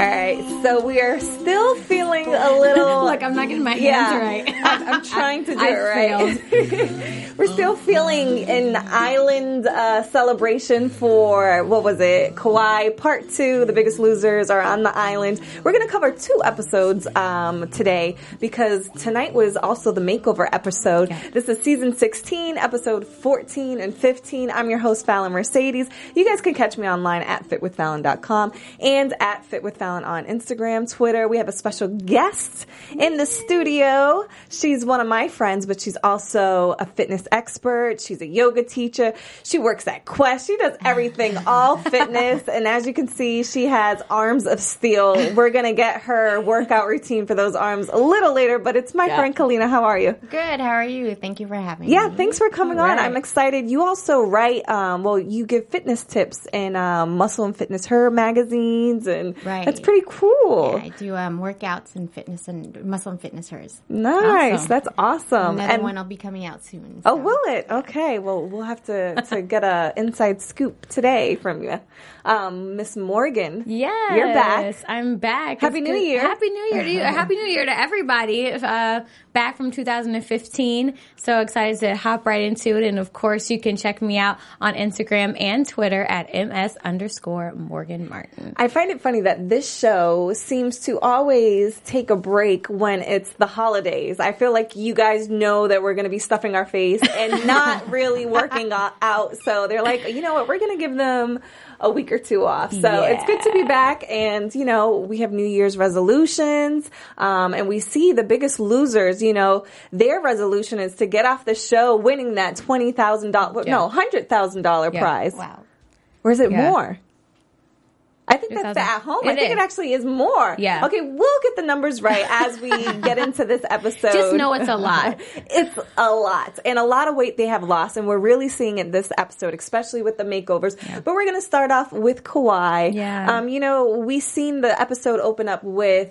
All right, so we are still feeling a little. Look, I'm not getting my hands yeah, right. I'm, I'm trying to do I it right. We're still feeling an island uh, celebration for what was it? Kauai Part Two. The Biggest Losers are on the island. We're going to cover two episodes um, today because tonight was also the makeover episode. This is season 16, episode 14 and 15. I'm your host Fallon Mercedes. You guys can catch me online at fitwithfallon.com and at fitwithfallon on Instagram, Twitter. We have a special guest in the studio. She's one of my friends, but she's also a fitness expert. She's a yoga teacher. She works at Quest. She does everything, all fitness. And as you can see, she has arms of steel. We're going to get her workout routine for those arms a little later, but it's my friend Kalina. How are you? Good. How are you? Thank you for having Yeah, me. Yeah, thanks for coming All on. I'm excited. You also write, um, well, you give fitness tips in um, Muscle and Fitness Her magazines, and Right. That's pretty cool. Yeah, I do um, workouts and fitness and muscle and fitness hers. Nice, Awesome. that's awesome. Another And- one will be coming out soon. Oh, will it? Okay. Well, we'll have to to get a inside scoop today from you, um, Miss Morgan. Yes, you're back. I'm back. Happy It's New good- Year. Happy New Year to you. Happy New Year to everybody. Uh, back from 2015. So excited to hop right into it. And of course, you can check me out on Instagram and Twitter at ms underscore Morgan Martin. I find it funny that this show seems to always take a break when it's the holidays. I feel like you guys know that we're going to be stuffing our face and not really working out. So they're like, you know what? We're going to give them a week or two off. So it's good to be back. And, you know, we have New Year's resolutions. Um, and we see the biggest losers, you know, their resolution is to get off the show winning that $20,000, no, $100,000 Yeah. prize. Wow. Or is it Yeah. more? I think that's the at home. I think is. it actually is more. Yeah. Okay, we'll get the numbers right as we get into this episode. Just know it's a lot. it's a lot. And a lot of weight they have lost. And we're really seeing it this episode, especially with the makeovers. But we're going to start off with Kauai. Yeah. Um, you know, we've seen the episode open up with,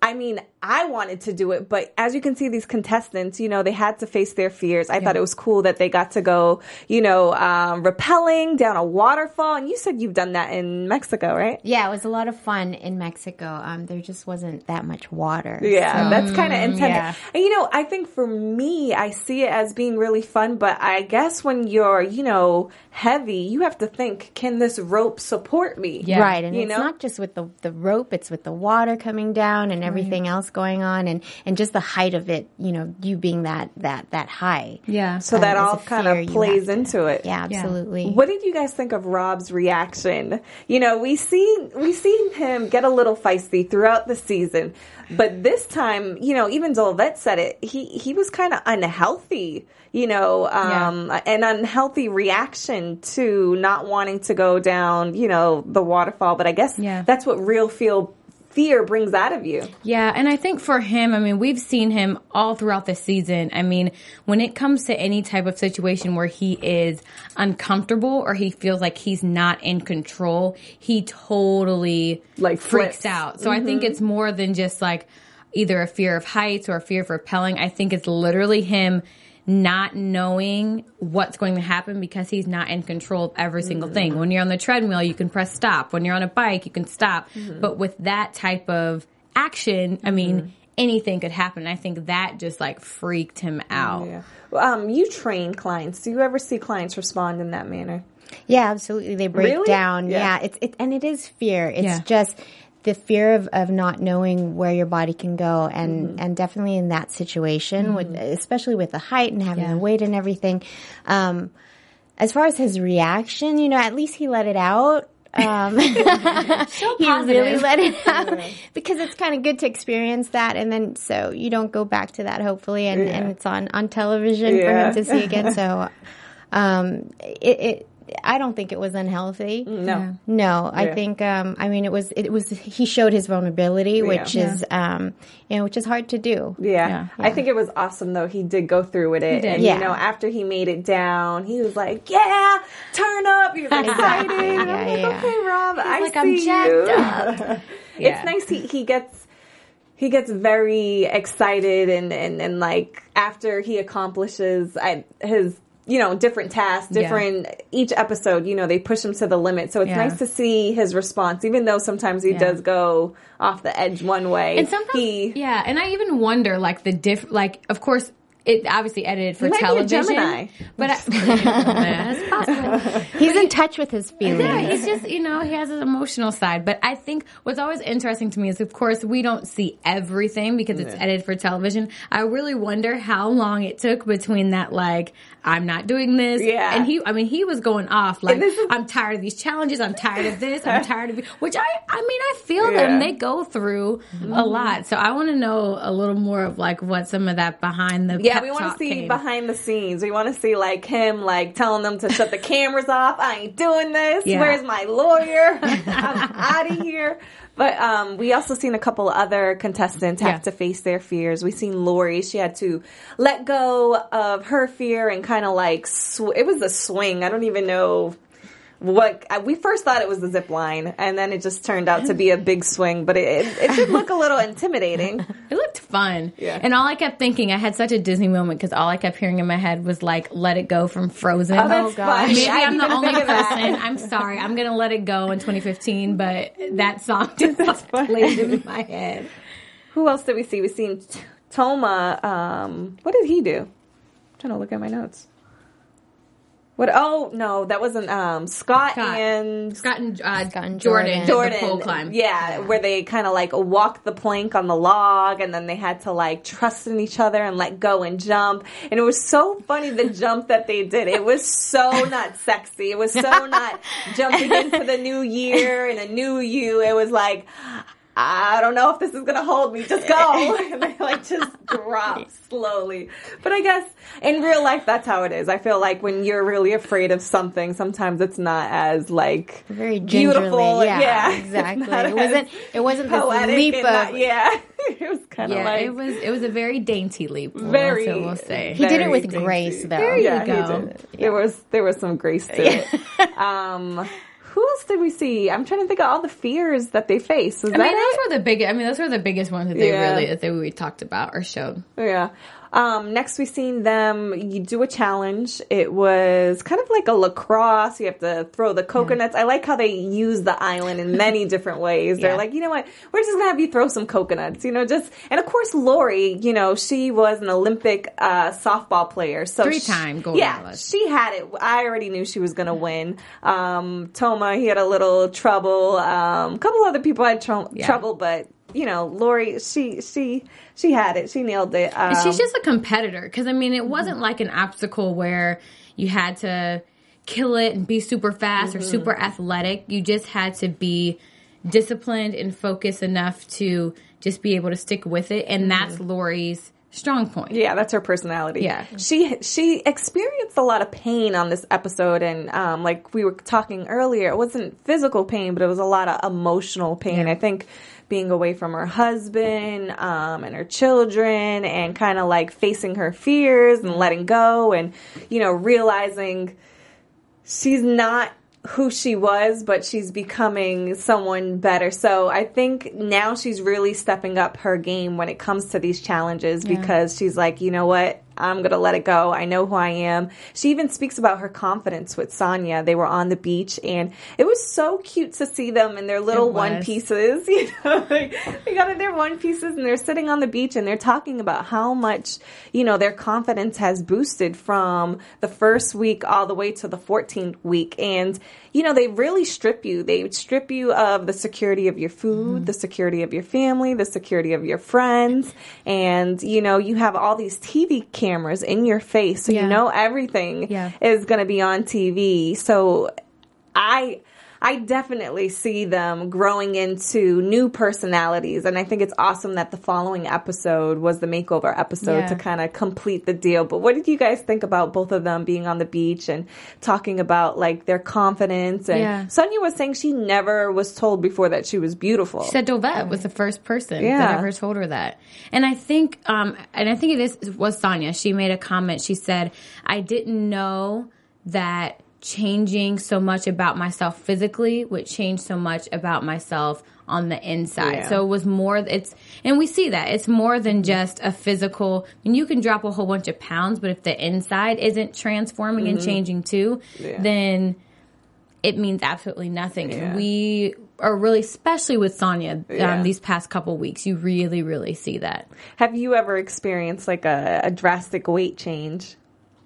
I mean, I wanted to do it, but as you can see, these contestants, you know, they had to face their fears. I thought it was cool that they got to go, you know, um, rappelling down a waterfall. And you said you've done that in Mexico, right? Yeah, it was a lot of fun in Mexico. Um, there just wasn't that much water. Yeah, so- that's kind of intense. yeah. And you know, I think for me, I see it as being really fun, but I guess when you're, you know, heavy, you have to think, can this rope support me? Yeah. Right, and You it's know? not just with the the rope; it's with the water coming down and everything else going on, and and just the height of it. You know, you being that that that high. Yeah. So that Um, it's all kind of plays into it. Yeah, absolutely. What did you guys think of Rob's reaction? You know, we see we seen him get a little feisty throughout the season, but this time, you know, even Dolvett said it. He he was kind of unhealthy. You know, um, an unhealthy reaction to not wanting to go down. You know, the waterfall. But I guess Yeah. that's what real feel fear brings out of you. Yeah, and I think for him, I mean, we've seen him all throughout the season. I mean, when it comes to any type of situation where he is uncomfortable or he feels like he's not in control, he totally Like freaks flips. out. So I think mm-hmm. it's more than just like either a fear of heights or a fear of rappelling. I think it's literally him not knowing what's going to happen because he's not in control of every single thing. Mm-hmm. When you're on the treadmill, you can press stop. When you're on a bike, you can stop. Mm-hmm. But with that type of action, I mm-hmm. mean, anything could happen. I think that just like freaked him out. Yeah. Um, you train clients. Do you ever see clients respond in that manner? Yeah, absolutely. They break Really? down. Yeah. Yeah. it's it, and it is fear. It's Yeah. just the fear of, of not knowing where your body can go, and Mm-hmm. and definitely in that situation, with especially with the height and having Yeah. the weight and everything. Um, as far as his reaction, you know, at least he let it out. Um, he really let it out because it's kind of good to experience that, and then so you don't go back to that. Hopefully, and, and it's on on television Yeah. for him to see again. So, um, it. it I don't think it was unhealthy. No. No, I Yeah. think um, I mean it was it was he showed his vulnerability, which Yeah. is um, you know which is hard to do. Yeah. Yeah. I think it was awesome though. He did go through with it. And Yeah. you know, after he made it down, he was like, Yeah, turn up. He was excited. Yeah, I'm like, yeah. okay, Rob, I like, see "I'm you. jacked It's nice he, he gets he gets very excited and, and, and like after he accomplishes I, his you know different tasks Yeah. different each episode you know they push him to the limit so it's Yeah. nice to see his response even though sometimes he Yeah. does go off the edge one way And sometimes, he yeah, and I even wonder, like the diff, like of course. It obviously edited for might be a television, Gemini. but I, that's possible. He's in touch with his feelings. Yeah, he's just, you know, he has an emotional side. But I think what's always interesting to me is, of course, we don't see everything because it's edited for television. I really wonder how long it took between that, like, I'm not doing this. Yeah. And he, I mean, he was going off, like, is- I'm tired of these challenges. I'm tired of this. I'm tired of, which I, I mean, I feel Yeah. them. They go through a lot. So I want to know a little more of, like, what some of that behind the Yeah, pep we want to see came. behind the scenes. We want to see like him, like telling them to shut the cameras off. I ain't doing this. Yeah. Where's my lawyer? I'm out of here. But um, we also seen a couple other contestants have Yeah. to face their fears. We seen Lori; she had to let go of her fear and kind of like sw- it was a swing. I don't even know what we first thought it was the zip line, and then it just turned out to be a big swing. But it, it, it did look a little intimidating. It looked fun. Yeah. And all I kept thinking, I had such a Disney moment because all I kept hearing in my head was like, let it go from Frozen. Oh, that's gosh. Maybe I I'm didn't the even only think of that. person. I'm sorry. I'm going to let it go in 2015, but that song just played in my head. Who else did we see? We seen T- Toma. Um, what did he do? I'm trying to look at my notes. What? Oh no, that wasn't um, Scott, Scott. and Scott and, uh, Scott and Jordan, Jordan. Jordan. the pole climb. Yeah, where they kind of like walked the plank on the log, and then they had to like trust in each other and let go and jump. And it was so funny the jump that they did. It was so not sexy. It was so not jumping into the new year and a new you. It was like. I don't know if this is gonna hold me. Just go, and they like just drop slowly. But I guess in real life, that's how it is. I feel like when you're really afraid of something, sometimes it's not as like Very beautiful. Yeah, yeah, exactly. It wasn't. It wasn't this leap of. not- yeah, it was kind of Yeah, like it was it was a very dainty leap. we'll- Very- so we'll say. He did it with dainty. grace, though. There you Yeah, he go. did. There was there was some grace to it. Um, who else did we see? I'm trying to think of all the fears that they face. I that mean, it? those were the big. I mean, those were the biggest ones that they Yeah. really that they we talked about or showed. Yeah. Um, next, we seen them. You do a challenge. It was kind of like a lacrosse. You have to throw the coconuts. I like how they use the island in many different ways. They're Yeah. like, you know what? We're just gonna have you throw some coconuts. You know, just and of course, Lori. You know, she was an Olympic uh, softball player, so Three-time gold Yeah, medalist. she had it. I already knew she was gonna win. Um, Toma, he had a little trouble. Um, a couple other people had tr- Yeah. trouble, but. You know, Lori, she she she had it. She nailed it. Um, she's just a competitor because I mean, it wasn't like an obstacle where you had to kill it and be super fast or super athletic. You just had to be disciplined and focused enough to just be able to stick with it, and that's Lori's strong point. Yeah, that's her personality. Yeah. she she experienced a lot of pain on this episode, and um, like we were talking earlier, it wasn't physical pain, but it was a lot of emotional pain. I think being away from her husband um, and her children, and kind of like facing her fears and letting go, and you know realizing she's not who she was, but she's becoming someone better. So I think now she's really stepping up her game when it comes to these challenges because she's like, you know what? I'm going to let it go. I know who I am. She even speaks about her confidence with Sonia. They were on the beach and it was so cute to see them in their little one pieces. You know, like, they got in their one pieces and they're sitting on the beach and they're talking about how much, you know, their confidence has boosted from the first week all the way to the 14th week. And, you know, they really strip you. They strip you of the security of your food, mm-hmm. the security of your family, the security of your friends. And, you know, you have all these TV cameras in your face. So Yeah. you know everything Yeah. is going to be on TV. So I I definitely see them growing into new personalities. And I think it's awesome that the following episode was the makeover episode Yeah. to kind of complete the deal. But what did you guys think about both of them being on the beach and talking about like their confidence? And Yeah. Sonia was saying she never was told before that she was beautiful. She said Dolvett was the first person Yeah. that ever told her that. And I think, um, and I think it is, was Sonia. She made a comment. She said, I didn't know that changing so much about myself physically would change so much about myself on the inside. Yeah. So it was more, it's, and we see that it's more than just a physical, mean, you can drop a whole bunch of pounds, but if the inside isn't transforming and changing too, Yeah. then it means absolutely nothing. Yeah. We are really, especially with Sonia, um, these past couple weeks, you really, really see that. Have you ever experienced like a, a drastic weight change?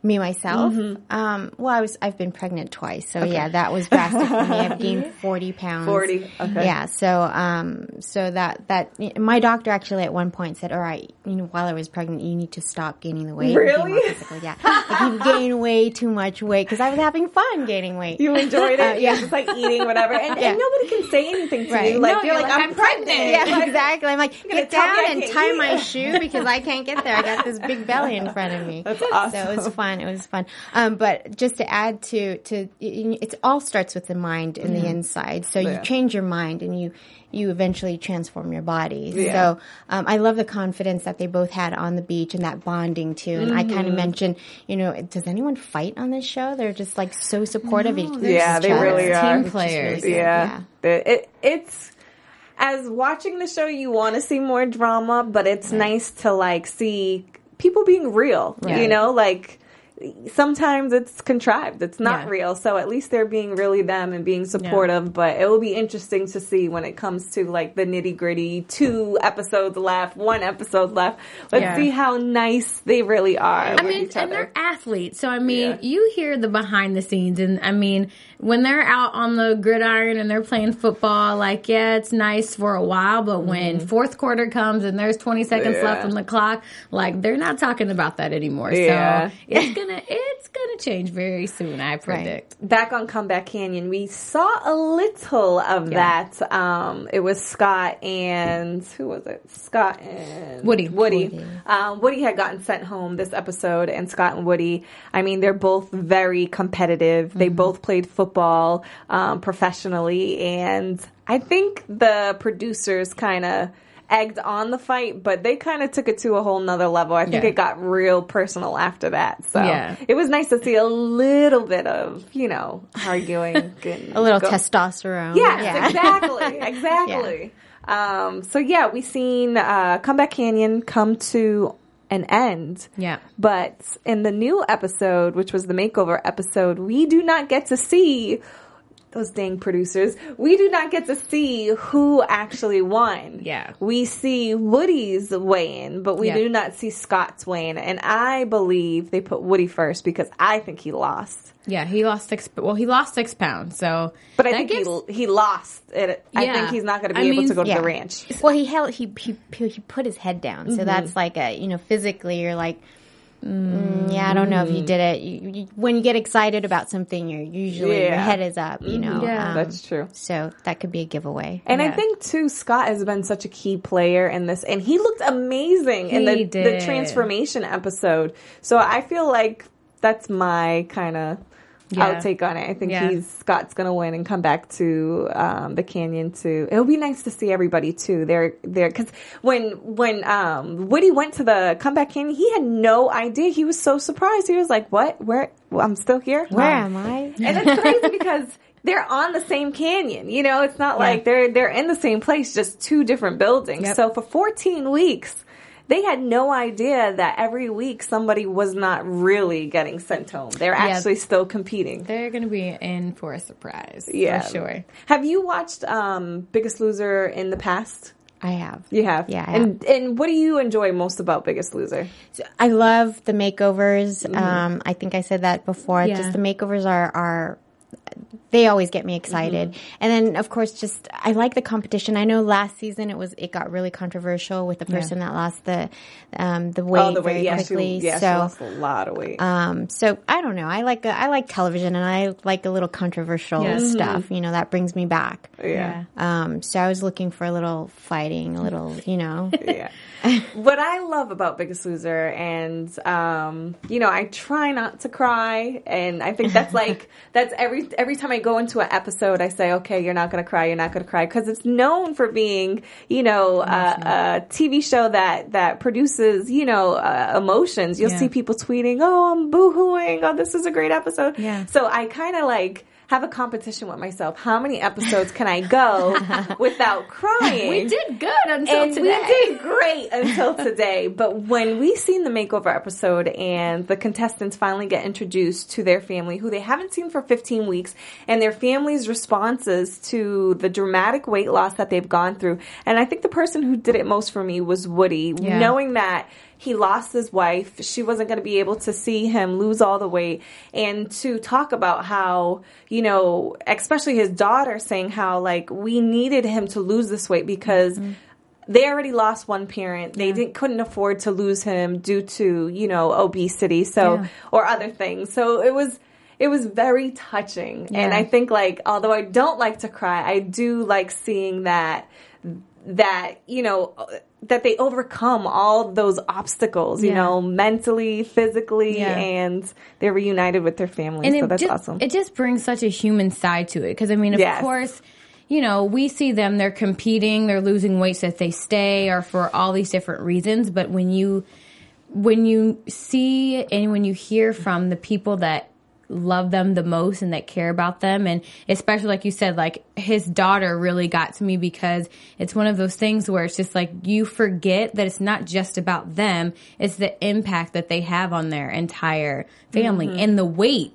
Me myself. Um, well, I was I've been pregnant twice, so yeah, that was drastic for me. I've gained forty pounds. 40, okay. Yeah. So um, so that that my doctor actually at one point said, "All right, you know, while I was pregnant, you need to stop gaining the weight." and be more Really? physical." Yeah. Like you gain way too much weight because I was having fun gaining weight. You enjoyed it? Uh, yeah. Just like eating, whatever. And, Yeah. and nobody can say anything to Right. you. Like, No, you're, you're like, like, I'm, "I'm pregnant. Yeah, exactly. I'm like, gonna get down and tie eat." my shoe because I can't get there. I got this big belly in front of me. That's awesome. So it was fun. It was fun. Um, but just to add to to it all starts with the mind and the inside. So Yeah. you change your mind and you you eventually transform your body. Yeah. So um, I love the confidence that they both had on the beach and that bonding too. And I kind Mm-hmm. of mentioned, you know, does anyone fight on this show? They're just like so supportive of each Yeah, they other. really are. Team players. really yeah. The- It, it's as watching the show, you want to see more drama, but it's nice to like see people being real. You know, like sometimes it's contrived. It's not Yeah. real. So at least they're being really them and being supportive. But it will be interesting to see when it comes to like the nitty gritty. Two episodes left, one episode left. Let's Yeah. see how nice they really are. I mean, and they're athletes. So, I mean, Yeah. you hear the behind the scenes. And I mean, when they're out on the gridiron and they're playing football, like, yeah, it's nice for a while. But when fourth quarter comes and there's 20 seconds Mm-hmm. Yeah. left on the clock, like, they're not talking about that anymore. Yeah. So, it's gonna, it's gonna change very soon, I predict. back on Comeback Canyon, we saw a little of Yeah. that. Um, it was Scott and who was it? Scott and Woody. Woody. Woody. Um, Woody had gotten sent home this episode, and Scott and Woody. I mean, they're both very competitive. They both played football um, professionally, and I think the producers kind of egged on the fight, but they kind of took it to a whole nother level. I think Yeah. it got real personal after that. So Yeah. it was nice to see a little bit of, you know, arguing. A little go- testosterone. Yes, Yeah. exactly, exactly. Um, so yeah, we seen uh, Comeback Canyon come to an end. Yeah. But in the new episode, which was the makeover episode, we do not get to see those dang producers. We do not get to see who actually won. Yeah. We see Woody's weigh in, but we Yeah. do not see Scott's weigh in. And I believe they put Woody first because I think he lost. Yeah, he lost six. Well, he lost six pounds. So, But I think gives- he, he lost it. I Yeah. think he's not going to be I able mean, to go to the ranch. Well, he held he he he put his head down, Mm-hmm. so that's like a you know physically you're like, mm, yeah, I don't know if you did it. You, you, when you get excited about something, you're usually your head is up, you know. Yeah. um, That's true. So that could be a giveaway. And I think too, Scott has been such a key player in this, and he looked amazing in the, the transformation episode. So I feel like that's my kind of Yeah. outtake on it. I think Yeah. he's Scott's gonna win and come back to um, the canyon too. It'll be nice to see everybody too. They're there because when when um, Woody went to the comeback canyon, he had no idea. He was so surprised. He was like, "What? Where? Well, I'm still here. Where Um, am I? and it's crazy because they're on the same canyon. You know, it's not like they're they're in the same place, just two different buildings. Yep. So for 14 weeks, they had no idea that every week somebody was not really getting sent home. They're actually still competing. they're going to be in for a surprise. Yeah, for sure. Have you watched um, Biggest Loser in the past? I have. You have, Yeah, I And and what do you enjoy most about Biggest Loser? I love the makeovers. Um, I think I said that before. Yeah. Just the makeovers are are they always get me excited. Mm-hmm. And then, of course, just I like the competition. I know last season it was it got really controversial with the person yeah. that lost the um, the weight oh, the very quickly. She, yeah, so, she lost a lot of weight. Um, so I don't know. I like a, I like television, and I like a little controversial yes. stuff. Mm-hmm. You know, that brings me back. Yeah. Um, so I was looking for a little fighting, a little, you know. yeah. what I love about Biggest Loser, and um, you know, I try not to cry, and I think that's like that's every every time I go into an episode, I say, okay, you're not gonna cry, you're not gonna cry, because it's known for being, you know, a, a, TV show that that produces, you know, uh, emotions. You'll yeah. see people tweeting, oh, I'm boohooing, oh, this is a great episode. Yeah. So I kind of like have a competition with myself. How many episodes can I go without crying? We did good until and today. We did great until today. But when we seen the makeover episode and the contestants finally get introduced to their family, who they haven't seen for 15 weeks, and their family's responses to the dramatic weight loss that they've gone through, and I think the person who did it most for me was Woody, yeah. knowing that he lost his wife. She wasn't going to be able to see him lose all the weight. And to talk about how, you know, especially his daughter saying how, like, we needed him to lose this weight because. Mm-hmm they already lost one parent. They yeah. didn't couldn't afford to lose him due to you know obesity, so yeah. or other things. So it was it was very touching, yeah. and I think like although I don't like to cry, I do like seeing that that you know that they overcome all those obstacles, you yeah. know, mentally, physically, yeah. and they're reunited with their family And so that's just, awesome. It just brings such a human side to it because I mean, of yes. course. You know, we see them, they're competing, they're losing weight so that they stay or for all these different reasons. But when you, when you see and when you hear from the people that love them the most and that care about them. And especially, like you said, like his daughter really got to me because it's one of those things where it's just like you forget that it's not just about them, it's the impact that they have on their entire family mm-hmm. and the weight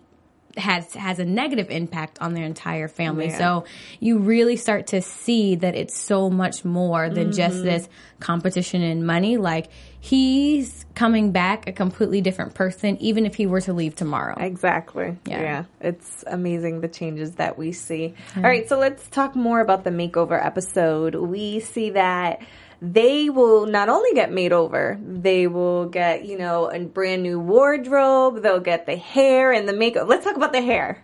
has has a negative impact on their entire family. Yeah. So you really start to see that it's so much more than mm-hmm. just this competition in money. Like he's coming back a completely different person, even if he were to leave tomorrow. Exactly. Yeah. yeah. It's amazing the changes that we see. Yeah. All right, so let's talk more about the makeover episode. We see that they will not only get made over, they will get, you know, a brand new wardrobe, they'll get the hair and the makeup. Let's talk about the hair.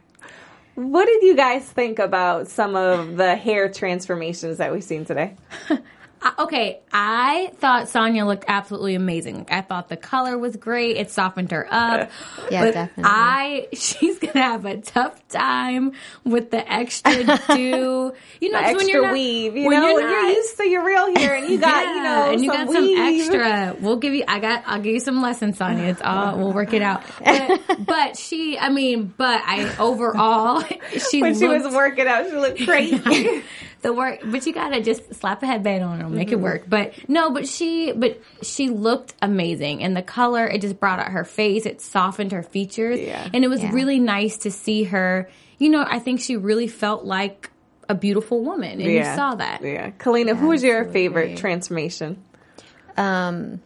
What did you guys think about some of the hair transformations that we've seen today? okay, I thought Sonja looked absolutely amazing. I thought the color was great. It softened her up. yeah, but definitely. I she's gonna have a tough time with the extra do. You know, when you're not, weave. You when know, you're, you're, used to your real hair, and you got yeah, you know, and you some got weave. some extra. We'll give you. I got. I'll give you some lessons, Sonja. It's all. We'll work it out. But, but she. I mean, but I overall she when looked, she was working out, she looked crazy. Yeah the work, but you gotta just slap a headband on her, and make mm-hmm. it work. But no, but she, but she looked amazing, and the color it just brought out her face. It softened her features, yeah. and it was yeah. really nice to see her. You know, I think she really felt like a beautiful woman, and yeah. you saw that. Yeah, Kalina, who was your favorite transformation? Um,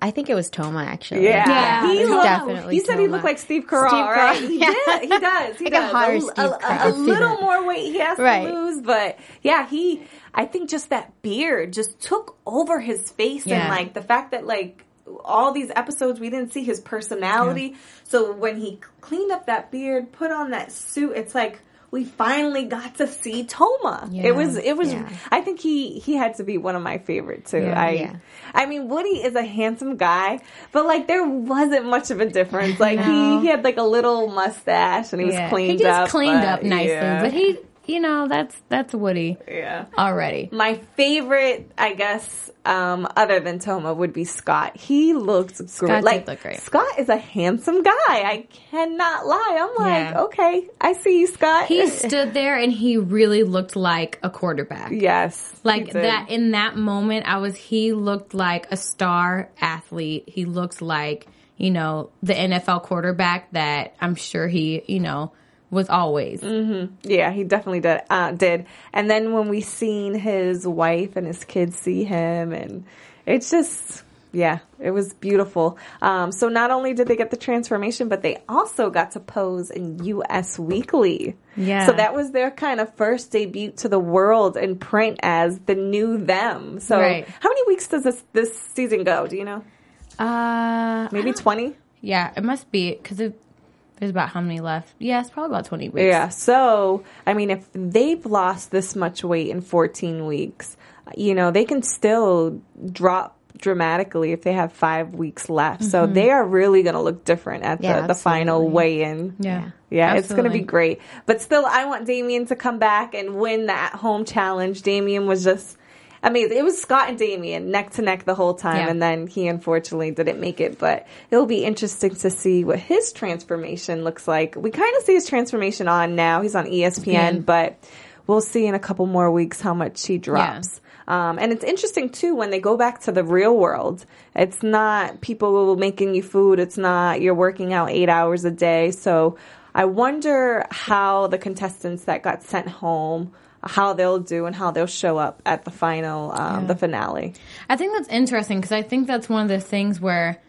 I think it was Toma actually. Yeah, yeah. he looked, definitely. He said Toma. he looked like Steve Carell, Steve right? yeah. yeah, he does. He like does. A, a, a, a, little more weight he has right. to lose, but yeah, he. I think just that beard just took over his face, yeah. and like the fact that like all these episodes we didn't see his personality. Yeah. So when he cleaned up that beard, put on that suit, it's like we finally got to see Toma. Yeah, it was it was yeah. I think he he had to be one of my favorite too. Yeah, I I mean Woody is a handsome guy, but like there wasn't much of a difference. Like no. he, he had like a little mustache and he was cleaned he just up. cleaned up nicely, but he you know, that's that's Woody. Yeah. Already. My favorite, I guess, um, other than Toma would be Scott. He looked great. Like look great. Scott is a handsome guy. I cannot lie. I'm like, yeah. okay, I see you, Scott. He stood there and he really looked like a quarterback. Yes. Like that in that moment I was he looked like a star athlete. He looked like, you know, the NFL quarterback that I'm sure he, you know, was always. Mm-hmm. Yeah, he definitely did. Uh, did. And then when we seen his wife and his kids see him, and it's just Yeah, it was beautiful. Um, so not only did they get the transformation, but they also got to pose in Us Weekly. Yeah. So that was their kind of first debut to the world in print as the new them. So Right. how many weeks does this this season go? Do you know? Uh, Maybe twenty. yeah, it must be because there's about how many left? Yeah, it's probably about 20 weeks. Yeah. So, I mean, if they've lost this much weight in 14 weeks, you know, they can still drop dramatically if they have five weeks left. So mm-hmm. they are really going to look different at Yeah, the, the final weigh in. Yeah. Yeah, it's going to be great. But still, I want Damien to come back and win that home challenge. Damien was just amazing. It was Scott and Damien neck to neck the whole time, Yeah. and then he unfortunately didn't make it. But it'll be interesting to see what his transformation looks like. We kind of see his transformation on now. He's on ESPN, Yeah. but we'll see in a couple more weeks how much he drops. Um, and it's interesting too when they go back to the real world. It's not people making you food. It's not you're working out eight hours a day. So I wonder how the contestants that got sent home, how they'll do and how they'll show up at the final, um, the finale. I think that's interesting because I think that's one of the things where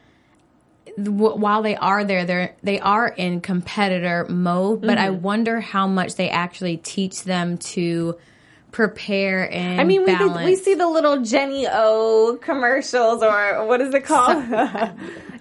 while they are there, they're they are in competitor mode, but I wonder how much they actually teach them to prepare and I mean, we, balance. we see the little Jennie-O commercials or what is it called?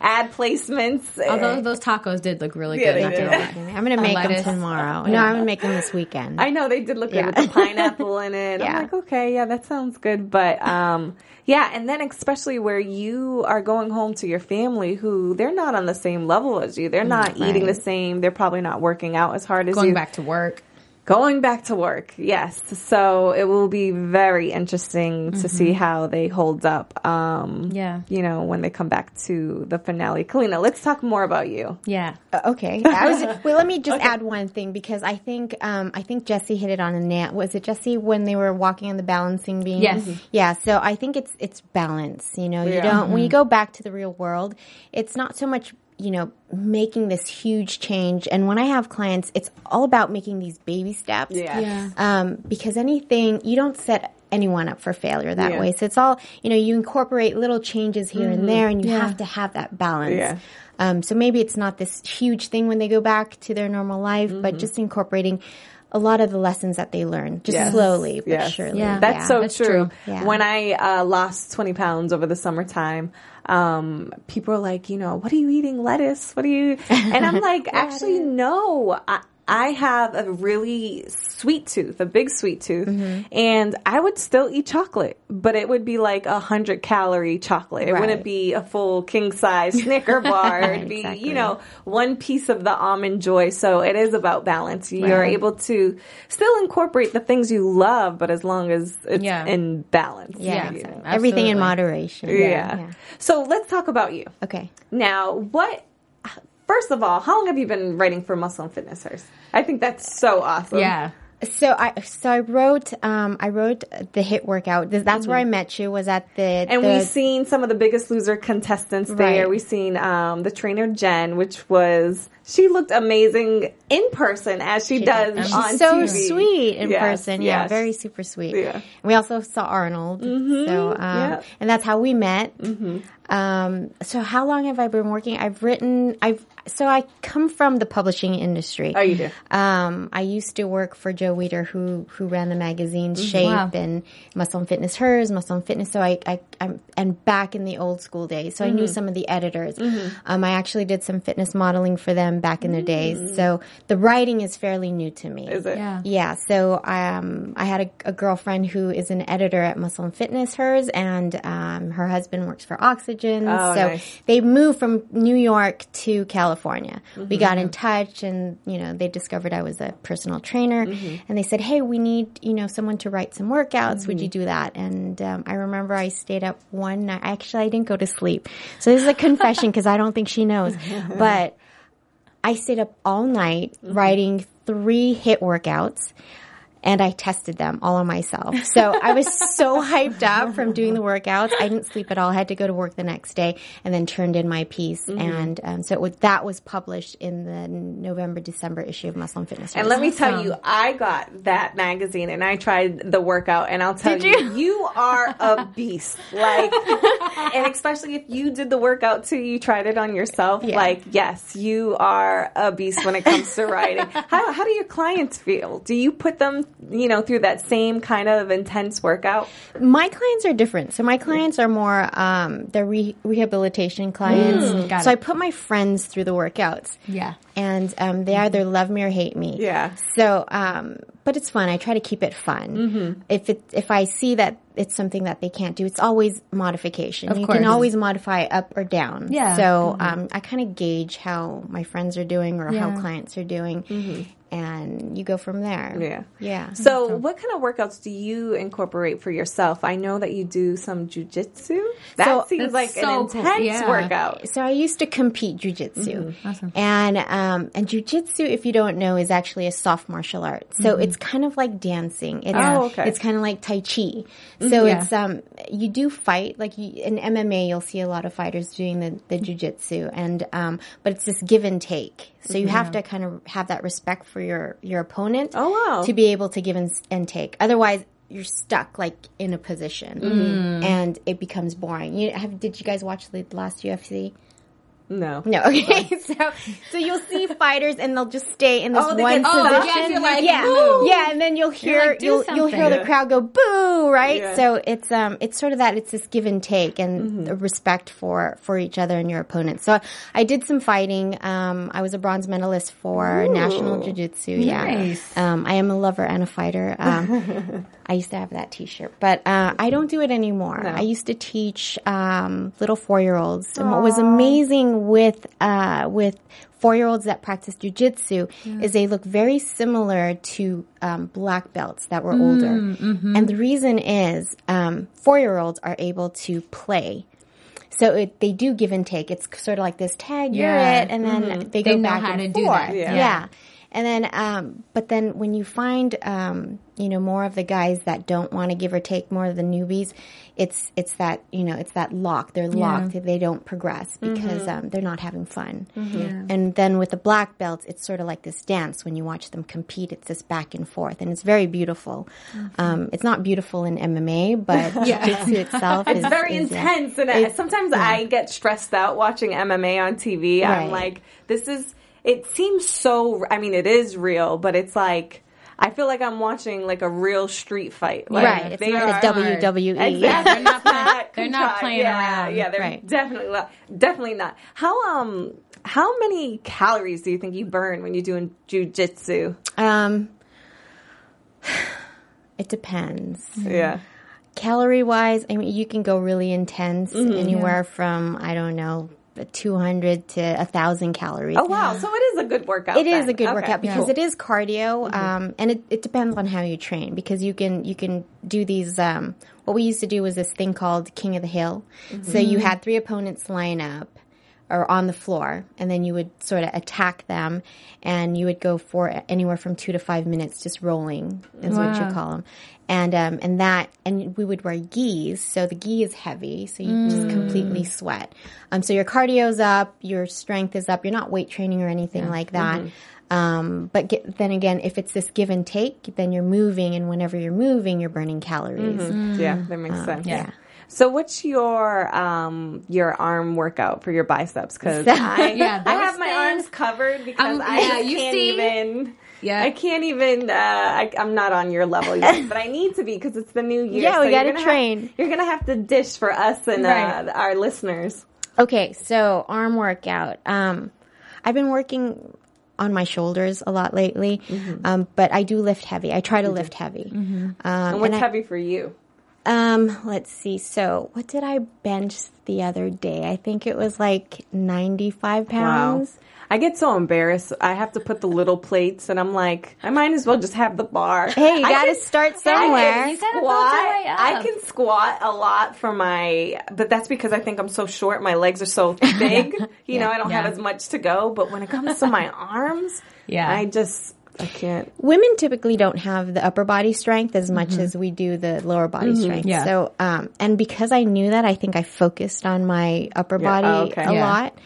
Ad placements. Although those tacos did look really Yeah, good. they did. I'm gonna make them tomorrow. No, I'm gonna make them this weekend. I know they did look good Yeah. with the pineapple in it. Yeah. I'm like, okay, yeah, that sounds good. But um, yeah, and then especially where you are going home to your family, who they're not on the same level as you. They're not eating the same. They're probably not working out as hard as Going you. Going back to work. Going back to work, yes. So it will be very interesting to see how they hold up. Um, Yeah. you know, when they come back to the finale. Kalina, let's talk more about you. Yeah. Uh, okay. I was, well, let me just add one thing because I think um, I think Jessie hit it on a nail. Was it Jessie when they were walking on the balancing beam? Yes. Mhm. Yeah. So I think it's it's balance. You know, you don't when you go back to the real world, it's not so much you know making this huge change. And when I have clients, it's all about making these baby steps. Yeah. Um, because anything you don't set anyone up for failure that Yeah. way. So it's all you know. You incorporate little changes here and there, and you Yeah. have to have that balance. Yeah. Um, so maybe it's not this huge thing when they go back to their normal life, but just incorporating a lot of the lessons that they learn, just Yes. slowly but Yes. surely. Yeah. That's so That's true. true. Yeah. When I uh, lost 20 pounds over the summertime, um, people are like, you know, what are you eating? Lettuce? What are you? And I'm like, actually, no. I, I have a really sweet tooth, a big sweet tooth, Mm-hmm. and I would still eat chocolate, but it would be like a hundred calorie chocolate. It Right. wouldn't be a full king size Snicker bar. It'd be, Exactly. you know, one piece of the almond joy. So it is about balance. You're Right. able to still incorporate the things you love, but as long as it's Yeah. in balance. Yeah, you everything in Absolutely. moderation. Yeah. So let's talk about you. Okay. Now, what, first of all, how long have you been writing for Muscle and Fitness Hers? I think that's so awesome. Yeah. So I so I wrote um, I wrote the HIIT workout. Th- That's where I met you. Was at the And the, we've seen some of the biggest loser contestants there. Right. We've seen um, the trainer Jen, which was she looked amazing in person as she, does She's on She's so TV. sweet in Yes, person. Yeah, yes. very super sweet. Yeah. Mm-hmm. We also saw Arnold. So, um, yeah. and that's how we met. Mm-hmm. Um, so how long have I been working? I've written, I've, so I come from the publishing industry. Oh, you do? Um, I used to work for Joe Weider, who who ran the magazine Shape Wow. and Muscle and Fitness Hers, Muscle and Fitness. So I, I I'm and back in the old school days. So I Mm-hmm. knew some of the editors. Um, I actually did some fitness modeling for them back in the days. So the writing is fairly new to me. Mm. Is it? Yeah. Yeah, so I um, I had a, a girlfriend who is an editor at Muscle and Fitness, hers, and um, her husband works for Oxygen. Oh, so nice. they moved from New York to California. We Mm-hmm. got in touch, and you know they discovered I was a personal trainer, Mm-hmm. and they said, "Hey, we need you know someone to write some workouts. Would Mm-hmm. you do that?" And um, I remember I stayed up one night. Actually, I didn't go to sleep. So this is a confession because I don't think she knows, but. I stayed up all night Mm-hmm. writing three HIIT workouts. And I tested them all on myself. So I was so hyped up from doing the workouts. I didn't sleep at all. I had to go to work the next day and then turned in my piece. Mm-hmm. And um, so was, that was published in the November December issue of Muscle and Fitness. And let me tell you, I got that magazine and I tried the workout, and I'll tell you, you, you are a beast. Like, and especially if you did the workout too, you tried it on yourself. Yeah. Like, yes, you are a beast when it comes to writing. how how do your clients feel? Do you put them you know, through that same kind of intense workout? My clients are different. So my clients are more, um, they're re- rehabilitation clients. Mm, so it. I put my friends through the workouts. Yeah. And um, they either love me or hate me. Yeah. So, um, but it's fun. I try to keep it fun. Mm-hmm. If it, if I see that it's something that they can't do, it's always modification. Of you course. can always modify up or down. Yeah. So, mm-hmm. um, I kind of gauge how my friends are doing or yeah. how clients are doing. Mm-hmm and you go from there. Yeah. Yeah. So, what kind of workouts do you incorporate for yourself? I know that you do some jujitsu. That so, seems like so an intense cool. yeah. workout. So, I used to compete jujitsu. Mm-hmm. Awesome. And, um, and jujitsu, if you don't know, is actually a soft martial art. So, mm-hmm. it's kind of like dancing. It's, oh, okay. It's kind of like Tai Chi. Mm-hmm. So, yeah. it's, um, you do fight, like you, in MMA, you'll see a lot of fighters doing the, the jujitsu. And, um, but it's this give and take. So, you have to kind of have that respect for for your your opponent. Oh wow! To be able to give and, and take. Otherwise, you're stuck like in a position, mm-hmm. and it becomes boring. You have? Did you guys watch the last UFC? No. No. Okay. so, so you'll see fighters and they'll just stay in this oh, one position. Oh, like, yeah. Boo. Yeah. And then you'll hear, like, you'll, you'll hear the crowd go boo, right? Yeah. So it's, um, it's sort of that, it's this give and take and mm-hmm. respect for, for each other and your opponent. So I did some fighting. Um, I was a bronze medalist for Ooh. national jiu-jitsu. Nice. Yeah. Um, I am a lover and a fighter. Um, I used to have that T-shirt, but uh, I don't do it anymore. No. I used to teach um, little four-year-olds, and what was amazing with uh, with four-year-olds that practice jujitsu yeah. is they look very similar to um, black belts that were mm, older, mm-hmm. and the reason is um, four-year-olds are able to play. So it, they do give and take. It's sort of like this tag, yeah. you're it, and then mm-hmm. they go they back and forth. Yeah. yeah. And then, um, but then when you find, um, you know, more of the guys that don't want to give or take, more of the newbies, it's it's that you know it's that lock. They're locked. Yeah. They don't progress because mm-hmm. um, they're not having fun. Mm-hmm. Yeah. And then with the black belts, it's sort of like this dance when you watch them compete. It's this back and forth, and it's very beautiful. Mm-hmm. Um, it's not beautiful in MMA, but yeah. jiu-jitsu itself it's is, very is, intense. and it, sometimes I get stressed out watching MMA on TV. Right. I'm like, this is it seems so. I mean, it is real, but it's like. I feel like I'm watching like a real street fight. Like, right. It's they not are, WWE. Exactly. Yeah, they're not playing, they're not playing yeah, around. Yeah, they're right. definitely definitely not. How um how many calories do you think you burn when you're doing jujitsu? Um it depends. Yeah. Calorie wise, I mean you can go really intense mm-hmm, anywhere yeah. from I don't know 200 to 1,000 calories. Oh, wow. So it is a good workout. It then. is a good okay. workout because yeah. it is cardio. Mm-hmm. Um, and it, it, depends on how you train because you can, you can do these, um, what we used to do was this thing called King of the Hill. Mm-hmm. So you had three opponents line up or on the floor and then you would sort of attack them and you would go for anywhere from two to five minutes just rolling is wow. what you call them and um, and that and we would wear gis so the gi is heavy so you mm. just completely sweat um, so your cardio's up your strength is up you're not weight training or anything yeah. like that mm-hmm. Um, but get, then again, if it's this give and take, then you're moving, and whenever you're moving, you're burning calories. Mm-hmm. Mm. Yeah, that makes um, sense. yeah. yeah. So what's your um your arm workout for your biceps? Because I yeah, I have my arms covered because um, I yeah, can't see, even. Yeah, I can't even. Uh, I, am not on your level yet, but I need to be because it's the new year. Yeah, so we got to train. Have, you're gonna have to dish for us and uh, right. uh, our listeners. Okay, so arm workout. Um, I've been working on my shoulders a lot lately, mm-hmm. um, but I do lift heavy. I try to lift heavy. Mm-hmm. Um, and what's and I, heavy for you? Um, let's see. So, what did I bench the other day? I think it was like 95 pounds. Wow. I get so embarrassed. I have to put the little plates, and I'm like, I might as well just have the bar. Hey, you got to start somewhere. I can squat. I can squat a lot for my, but that's because I think I'm so short. My legs are so big. you yeah, know, I don't yeah. have as much to go. But when it comes to my arms, yeah, I just I can't. Women typically don't have the upper body strength as much mm-hmm. as we do the lower body mm-hmm. strength. Yeah. So, um, and because I knew that, I think I focused on my upper yeah. body oh, okay. a yeah. lot.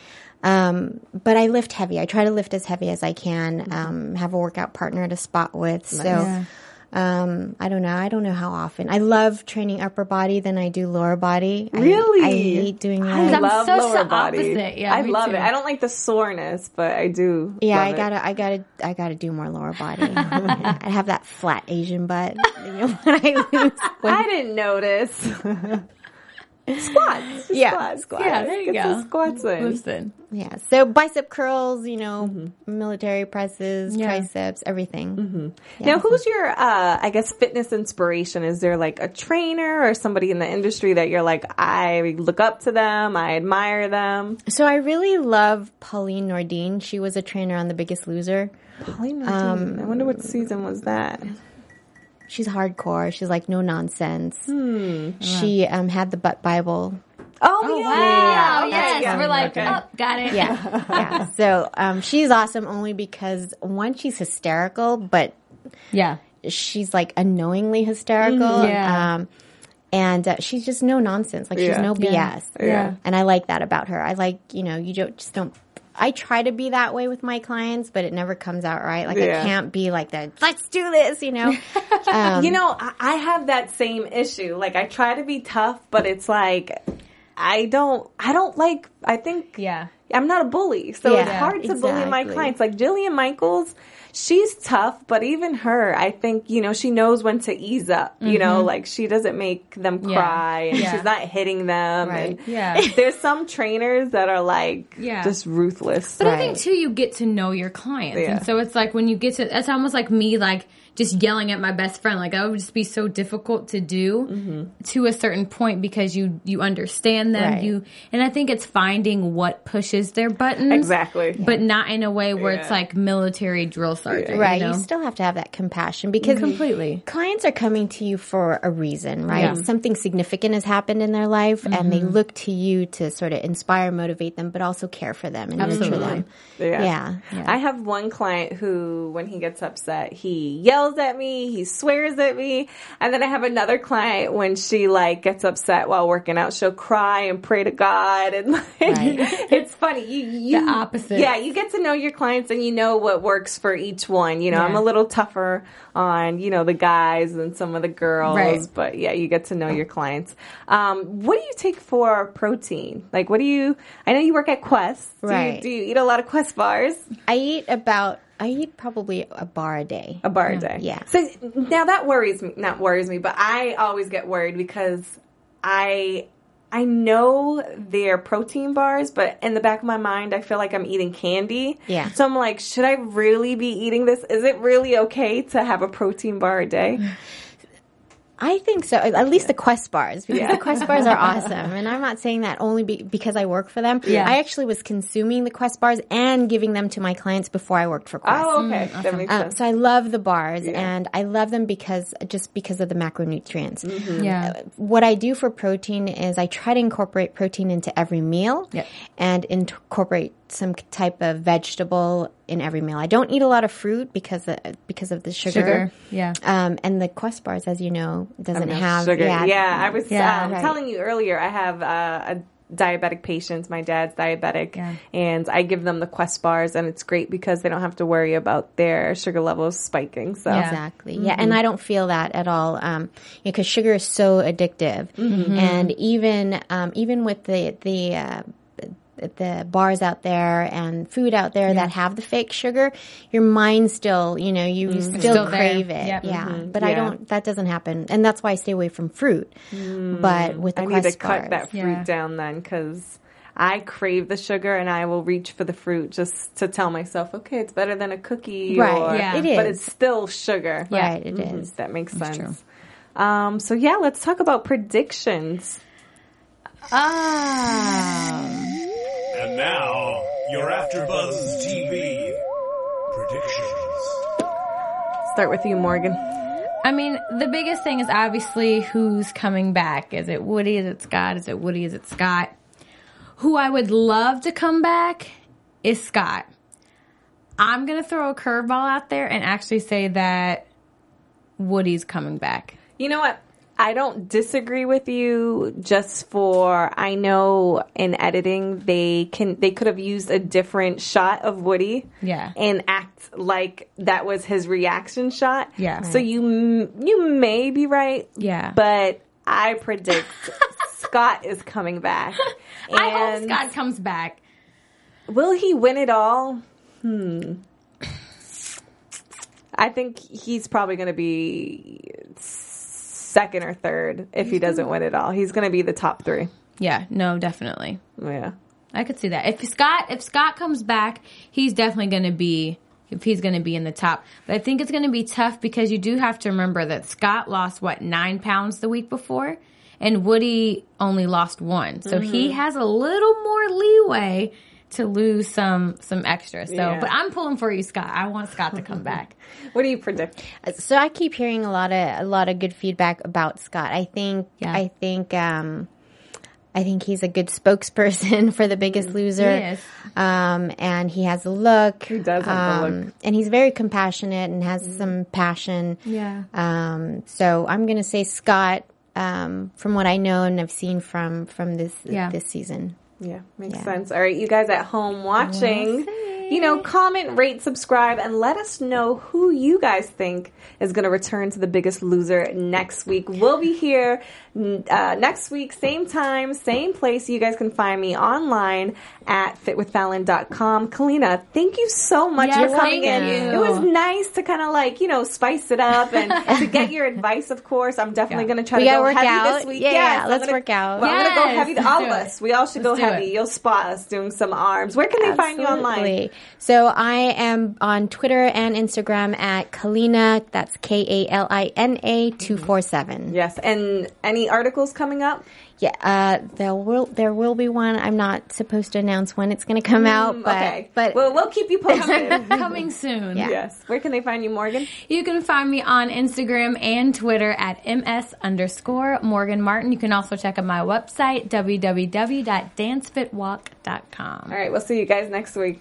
Um, but I lift heavy. I try to lift as heavy as I can. Um, have a workout partner to spot with. So. Yeah um, I don't know. I don't know how often. I love training upper body than I do lower body. Really? I, I hate doing that. I love so lower body. Opposite. Yeah, I love too. it. I don't like the soreness, but I do. Yeah, I gotta, it. I gotta, I gotta do more lower body. I have that flat Asian butt. You know, when I lose. When I didn't notice. Squats. Yeah. Squats. squats. Yeah, there you Get go. Squats in. Listen. Yeah. So bicep curls, you know, mm-hmm. military presses, yeah. triceps, everything. Mm-hmm. Yeah. Now, who's your, uh, I guess, fitness inspiration? Is there like a trainer or somebody in the industry that you're like, I look up to them, I admire them? So I really love Pauline Nordin. She was a trainer on The Biggest Loser. Pauline Nordin. Um, I wonder what season was that she's hardcore. She's like no nonsense. Hmm. She um, had the butt Bible. Oh, oh yeah. wow! yes, yeah. we're like, okay. oh, got it. Yeah, yeah. So um, she's awesome only because one, she's hysterical, but yeah, she's like unknowingly hysterical. Mm-hmm. Yeah. Um, and uh, she's just no nonsense. Like she's no BS. Yeah. yeah. And I like that about her. I like, you know, you don't just don't I try to be that way with my clients, but it never comes out right. Like yeah. I can't be like that. Let's do this, you know. um, you know, I have that same issue. Like I try to be tough, but it's like I don't. I don't like. I think. Yeah. I'm not a bully, so yeah, it's hard to exactly. bully my clients. Like Jillian Michaels, she's tough, but even her, I think, you know, she knows when to ease up, you mm-hmm. know, like she doesn't make them cry yeah. and yeah. she's not hitting them. Right. And yeah. There's some trainers that are like yeah. just ruthless. But right. I think too, you get to know your clients. And so it's like when you get to, it's almost like me, like, just yelling at my best friend. Like that would just be so difficult to do mm-hmm. to a certain point because you you understand them. Right. You and I think it's finding what pushes their buttons exactly, but not in a way where yeah. it's like military drill sergeant. Right. You, know? you, still have to have that compassion because completely clients are coming to you for a reason, right? Yeah. Something significant has happened in their life, mm-hmm. and they mm-hmm. look to you to sort of inspire, motivate them, but also care for them and Absolutely. nurture them. Yeah. yeah. yeah. I have one client who, when he gets upset, he yells yells at me, he swears at me. And then I have another client when she like gets upset while working out, she'll cry and pray to God and like right. it's funny. You you the opposite. Yeah, you get to know your clients and you know what works for each one. You know, yeah. I'm a little tougher on, you know, the guys and some of the girls. Right. But yeah, you get to know your clients. Um, what do you take for protein? Like what do you I know you work at Quest. Do right. You, do you eat a lot of Quest bars? I eat about I eat probably a bar a day. A bar a day. Yeah. So now that worries me, not worries me, but I always get worried because I I know they're protein bars, but in the back of my mind, I feel like I'm eating candy. Yeah. So I'm like, should I really be eating this? Is it really okay to have a protein bar a day? I think so. At least the Quest bars, because yeah. the Quest bars are awesome. And I'm not saying that only be, because I work for them. Yeah. I actually was consuming the Quest bars and giving them to my clients before I worked for Quest. Oh, okay. Mm, awesome. uh, so I love the bars, yeah. and I love them because just because of the macronutrients. Mm-hmm. Yeah. Uh, what I do for protein is I try to incorporate protein into every meal, yep. and incorporate some type of vegetable in every meal. I don't eat a lot of fruit because of, because of the sugar. sugar yeah. Um, and the Quest bars, as you know, doesn't have sugar. Yeah, yeah I was yeah, um, right. telling you earlier. I have uh, a diabetic patients. My dad's diabetic, yeah. and I give them the Quest bars, and it's great because they don't have to worry about their sugar levels spiking. So yeah. exactly, mm-hmm. yeah, and I don't feel that at all um, because sugar is so addictive, mm-hmm. and even um, even with the the uh, the bars out there and food out there yeah. that have the fake sugar, your mind still, you know, you mm-hmm. still, still, crave there. it. Yep. Yeah. Mm-hmm. But yeah. I don't, that doesn't happen. And that's why I stay away from fruit. Mm. But with the I need to cut that fruit yeah. down then because I crave the sugar and I will reach for the fruit just to tell myself, okay, it's better than a cookie. Right. Or, yeah. It is. But it's still sugar. Right. It mm-hmm. is. That makes That's sense. Um, so yeah, let's talk about predictions. Ah. And now, your AfterBuzz TV predictions. Start with you, Morgan. I mean, the biggest thing is obviously who's coming back. Is it Woody? Is it Scott? Is it Woody? Is it Scott? Who I would love to come back is Scott. I'm gonna throw a curveball out there and actually say that Woody's coming back. You know what? I don't disagree with you just for I know in editing they can they could have used a different shot of Woody yeah. and act like that was his reaction shot. Yeah. So you you may be right yeah. but I predict Scott is coming back. I hope Scott comes back. Will he win it all? Hmm. I think he's probably going to be second or third if he doesn't win it all. He's going to be the top three. Yeah, no, definitely. Yeah, I could see that. If Scott, if Scott comes back, he's definitely going to be. If he's going to be in the top, but I think it's going to be tough because you do have to remember that Scott lost what nine pounds the week before, and Woody only lost one, so mm-hmm. he has a little more leeway to lose some some extra. So, yeah. but I'm pulling for you, Scott. I want Scott to come back. what do you predict? So I keep hearing a lot of a lot of good feedback about Scott. I think yeah. I think um, I think he's a good spokesperson for the Biggest Loser. Um, and he has a look. He does have um, look. And he's very compassionate and has mm. some passion. Yeah. Um, so I'm going to say Scott, um, from what I know and I've seen from, from this, yeah. this season. Yeah, makes yeah. sense. All right, you guys at home watching, you know, comment, rate, subscribe, and let us know who you guys think is going to return to the biggest loser next week. We'll be here uh, next week, same time, same place. You guys can find me online at fitwithfallon.com. Kalina, thank you so much yes, for coming in. You. It was nice to kind of like, you know, spice it up and to get your advice, of course. I'm definitely yeah. going to try we to go work heavy out. this week. Yeah, yes, yeah let's gonna, work out. Well, yes, I'm going to go heavy. All of us. We all should let's go heavy. It. You'll spot us doing some arms. Where can they Absolutely. find you online? So I am on Twitter and Instagram at Kalina. That's K A L I N A 247. Yes. And any articles coming up? Yeah, uh, there will there will be one. I'm not supposed to announce when it's going to come mm, out, but okay. but well, we'll keep you posted. Coming soon. Yeah. Yes. Where can they find you, Morgan? You can find me on Instagram and Twitter at ms underscore Morgan Martin. You can also check out my website www.dancefitwalk.com. All right, we'll see you guys next week.